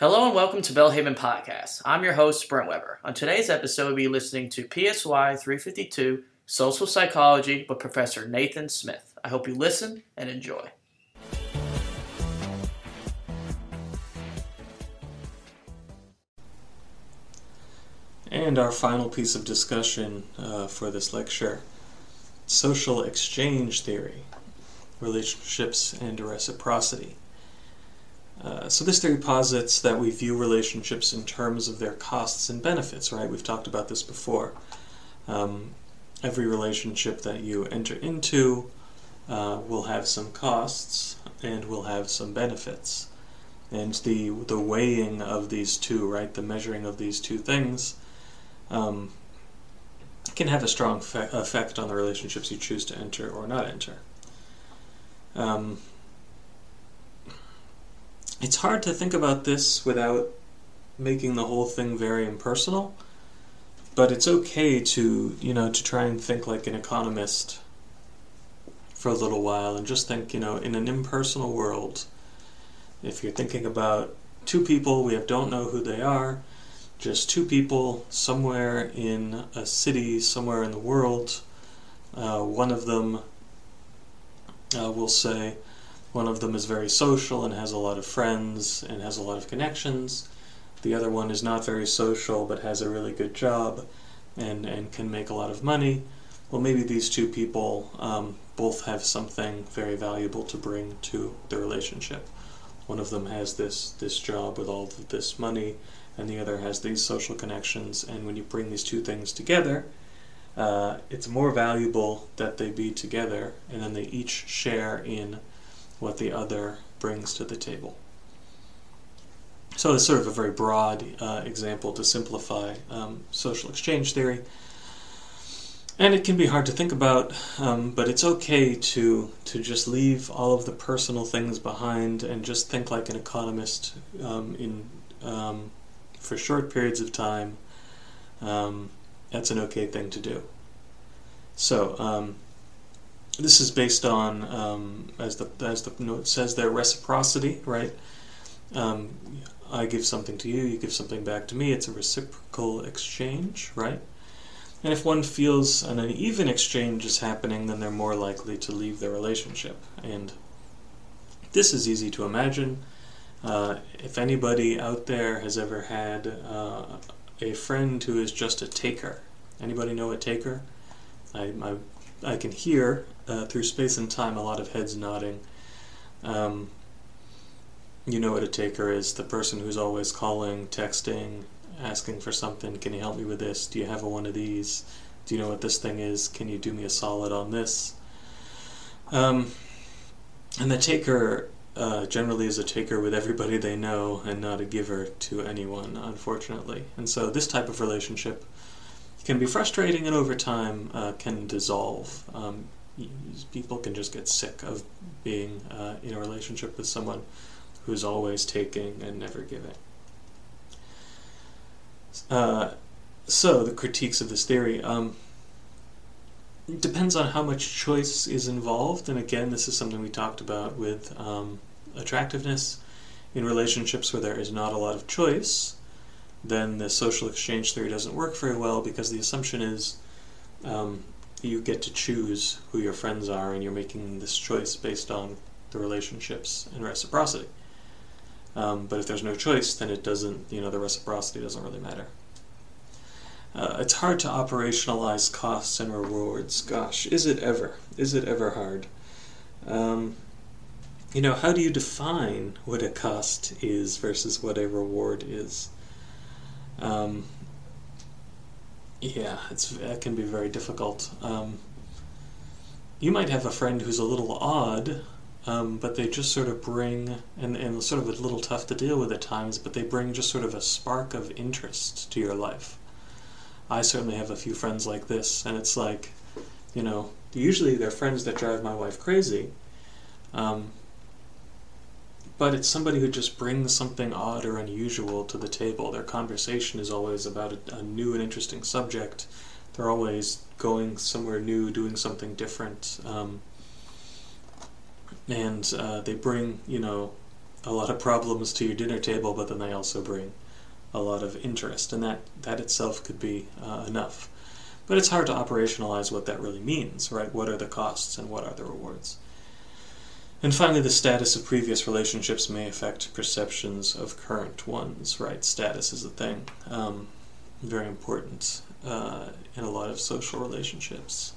Hello and welcome to Belhaven Podcast. I'm your host, Brent Weber. On today's episode, we'll be listening to PSY 352 Social Psychology with Professor Nathan Smith. I hope you listen and enjoy. And our final piece of discussion uh, for this lecture social exchange theory, relationships and reciprocity. Uh, so, this theory posits that we view relationships in terms of their costs and benefits, right? We've talked about this before. Um, every relationship that you enter into uh, will have some costs and will have some benefits. And the, the weighing of these two, right, the measuring of these two things, um, can have a strong fe- effect on the relationships you choose to enter or not enter. Um, it's hard to think about this without making the whole thing very impersonal, but it's okay to, you know, to try and think like an economist for a little while and just think, you know, in an impersonal world, if you're thinking about two people, we don't know who they are, just two people somewhere in a city, somewhere in the world. Uh, one of them uh, will say, one of them is very social and has a lot of friends and has a lot of connections. The other one is not very social but has a really good job and, and can make a lot of money. Well, maybe these two people um, both have something very valuable to bring to the relationship. One of them has this, this job with all of this money and the other has these social connections. And when you bring these two things together, uh, it's more valuable that they be together and then they each share in what the other brings to the table. So it's sort of a very broad uh, example to simplify um, social exchange theory. And it can be hard to think about, um, but it's okay to to just leave all of the personal things behind and just think like an economist um, in um, for short periods of time, um, that's an okay thing to do. So, um, this is based on, um, as the as the note says there, reciprocity, right? Um, I give something to you, you give something back to me. It's a reciprocal exchange, right? And if one feels an uneven exchange is happening, then they're more likely to leave the relationship. And this is easy to imagine. Uh, if anybody out there has ever had uh, a friend who is just a taker, anybody know a taker? I, I, I can hear uh, through space and time a lot of heads nodding. Um, you know what a taker is the person who's always calling, texting, asking for something. Can you help me with this? Do you have a one of these? Do you know what this thing is? Can you do me a solid on this? Um, and the taker uh, generally is a taker with everybody they know and not a giver to anyone, unfortunately. And so this type of relationship can be frustrating and over time uh, can dissolve. Um, people can just get sick of being uh, in a relationship with someone who's always taking and never giving. Uh, so, the critiques of this theory. Um, depends on how much choice is involved, and again, this is something we talked about with um, attractiveness in relationships where there is not a lot of choice, then the social exchange theory doesn't work very well because the assumption is um, you get to choose who your friends are and you're making this choice based on the relationships and reciprocity. Um, but if there's no choice, then it doesn't, you know, the reciprocity doesn't really matter. Uh, it's hard to operationalize costs and rewards. Gosh, is it ever? Is it ever hard? Um, you know, how do you define what a cost is versus what a reward is? Um, yeah, it's it can be very difficult. Um, you might have a friend who's a little odd, um, but they just sort of bring, and, and sort of a little tough to deal with at times, but they bring just sort of a spark of interest to your life. I certainly have a few friends like this, and it's like, you know, usually they're friends that drive my wife crazy. Um, but it's somebody who just brings something odd or unusual to the table. Their conversation is always about a, a new and interesting subject. They're always going somewhere new, doing something different. Um, and uh, they bring, you know, a lot of problems to your dinner table, but then they also bring a lot of interest, and that that itself could be uh, enough. But it's hard to operationalize what that really means, right? What are the costs and what are the rewards? And finally, the status of previous relationships may affect perceptions of current ones, right? Status is a thing, um, very important uh, in a lot of social relationships.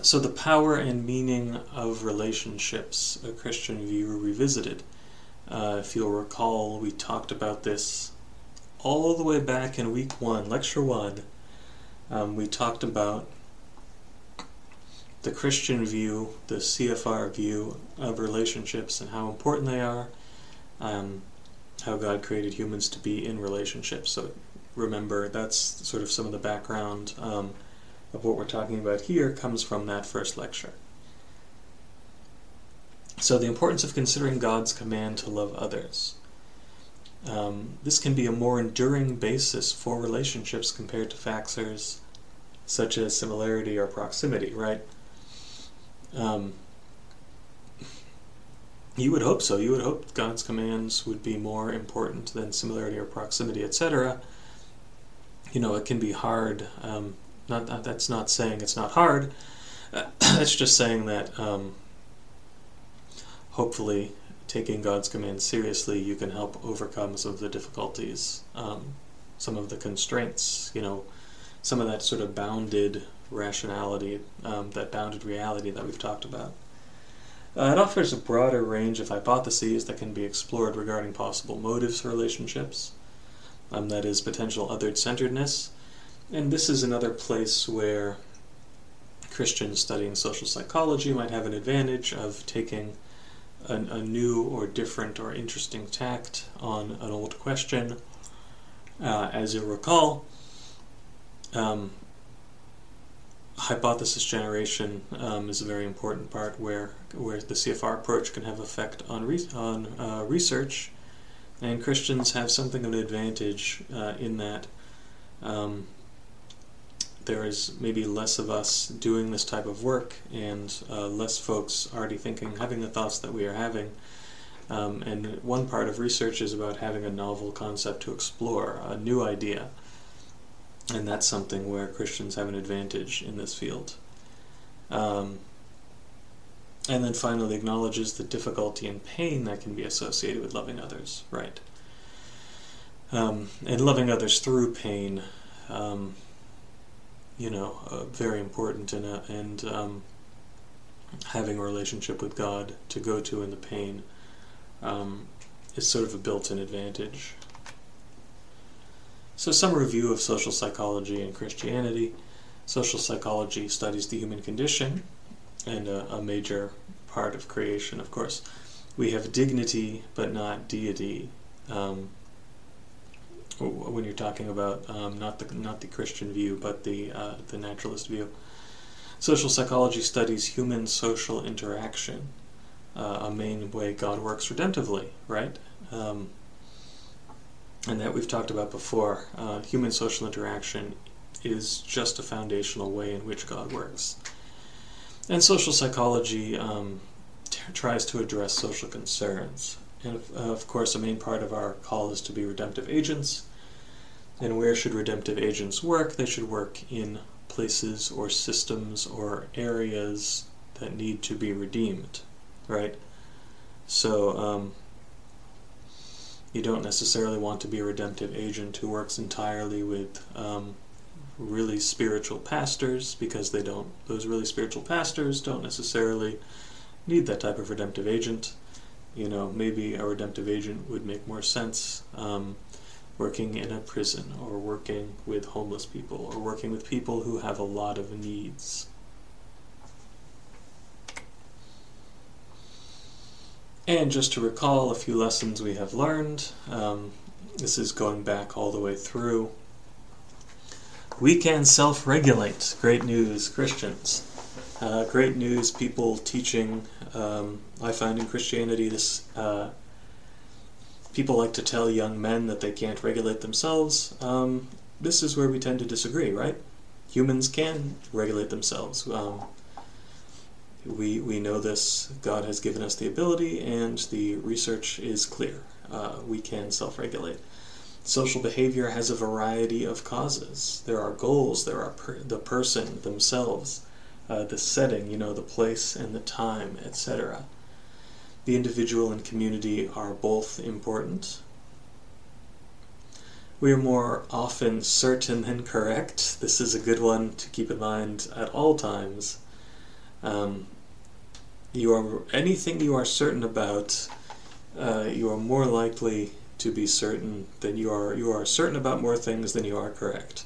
So, the power and meaning of relationships, a Christian view revisited. Uh, if you'll recall, we talked about this all the way back in week one, lecture one. Um, we talked about the Christian view, the CFR view of relationships and how important they are, um, how God created humans to be in relationships. So remember, that's sort of some of the background um, of what we're talking about here comes from that first lecture. So, the importance of considering God's command to love others. Um, this can be a more enduring basis for relationships compared to factors such as similarity or proximity, right? Um, you would hope so. You would hope God's commands would be more important than similarity or proximity, etc. You know, it can be hard. Um, not that's not saying it's not hard. Uh, it's just saying that um, hopefully, taking God's commands seriously, you can help overcome some of the difficulties, um, some of the constraints. You know, some of that sort of bounded rationality, um, that bounded reality that we've talked about. Uh, it offers a broader range of hypotheses that can be explored regarding possible motives for relationships, um, that is, potential othered centeredness. And this is another place where Christians studying social psychology might have an advantage of taking an, a new or different or interesting tact on an old question. Uh, as you'll recall, um, hypothesis generation um, is a very important part where where the CFR approach can have effect on re- on uh, research, and Christians have something of an advantage uh, in that um, there is maybe less of us doing this type of work and uh, less folks already thinking, having the thoughts that we are having. Um, and one part of research is about having a novel concept to explore, a new idea. And that's something where Christians have an advantage in this field. Um, and then finally acknowledges the difficulty and pain that can be associated with loving others, right? Um, and loving others through pain, um, you know, uh, very important in a, and um, having a relationship with God to go to in the pain um, is sort of a built-in advantage. So, some review of social psychology and Christianity. Social psychology studies the human condition, and a, a major part of creation, of course. We have dignity, but not deity. Um, when you're talking about um, not the not the Christian view, but the uh, the naturalist view. Social psychology studies human social interaction, uh, a main way God works redemptively, right? Um, and that we've talked about before. Uh, human social interaction is just a foundational way in which God works. And social psychology um, t- tries to address social concerns. And of, uh, of course, a main part of our call is to be redemptive agents. And where should redemptive agents work? They should work in places or systems or areas that need to be redeemed, right? So, um, you don't necessarily want to be a redemptive agent who works entirely with um, really spiritual pastors because they don't those really spiritual pastors don't necessarily need that type of redemptive agent. You know maybe a redemptive agent would make more sense um, working in a prison or working with homeless people or working with people who have a lot of needs And just to recall a few lessons we have learned, um, this is going back all the way through. We can self regulate. Great news, Christians. Uh, great news, people teaching. Um, I find in Christianity this. Uh, people like to tell young men that they can't regulate themselves. Um, this is where we tend to disagree, right? Humans can regulate themselves. Um, We, we know this. God has given us the ability, and the research is clear. Uh, we can self regulate. Social behavior has a variety of causes. There are goals, there are per- the person themselves, uh, the setting, you know, the place and the time, etc. The individual and community are both important. We are more often certain than correct. This is a good one to keep in mind at all times. Um, you are anything you are certain about, uh, you are more likely to be certain than you are. You are certain about more things than you are correct.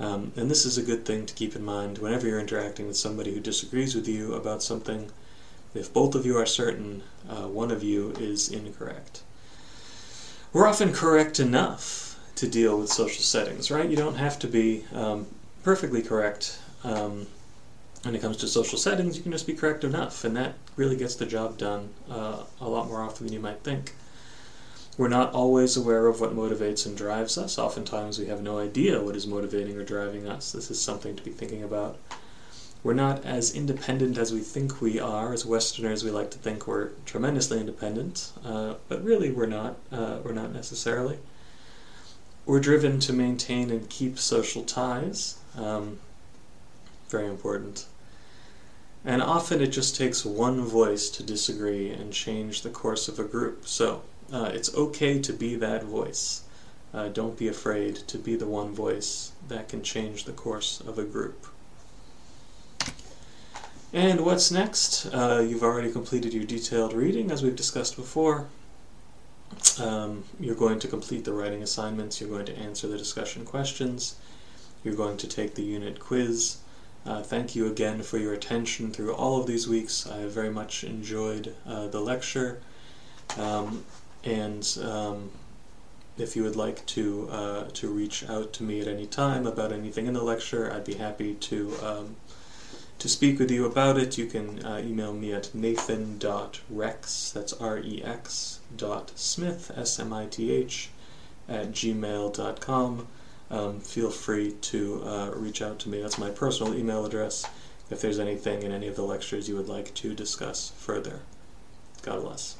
Um, and this is a good thing to keep in mind whenever you're interacting with somebody who disagrees with you about something. If both of you are certain, uh, one of you is incorrect. We're often correct enough to deal with social settings, right? You don't have to be um, perfectly correct um, when it comes to social settings. You can just be correct enough, and that really gets the job done uh, a lot more often than you might think. We're not always aware of what motivates and drives us. Oftentimes, we have no idea what is motivating or driving us. This is something to be thinking about. We're not as independent as we think we are. As Westerners, we like to think we're tremendously independent, uh, but really, we're not. Uh, we're not necessarily. We're driven to maintain and keep social ties. Um, very important. And often it just takes one voice to disagree and change the course of a group. So, uh, it's okay to be that voice. Uh, don't be afraid to be the one voice that can change the course of a group. And what's next? Uh, you've already completed your detailed reading, as we've discussed before. Um, you're going to complete the writing assignments, you're going to answer the discussion questions, you're going to take the unit quiz. Uh, thank you again for your attention through all of these weeks. I very much enjoyed uh, the lecture. Um, and um, if you would like to uh, to reach out to me at any time about anything in the lecture, I'd be happy to um, to speak with you about it. You can uh, email me at nathan.rex, that's R-E-X, dot smith, S-M-I-T-H, at gmail.com. Um, feel free to uh, reach out to me. That's my personal email address if there's anything in any of the lectures you would like to discuss further. God bless.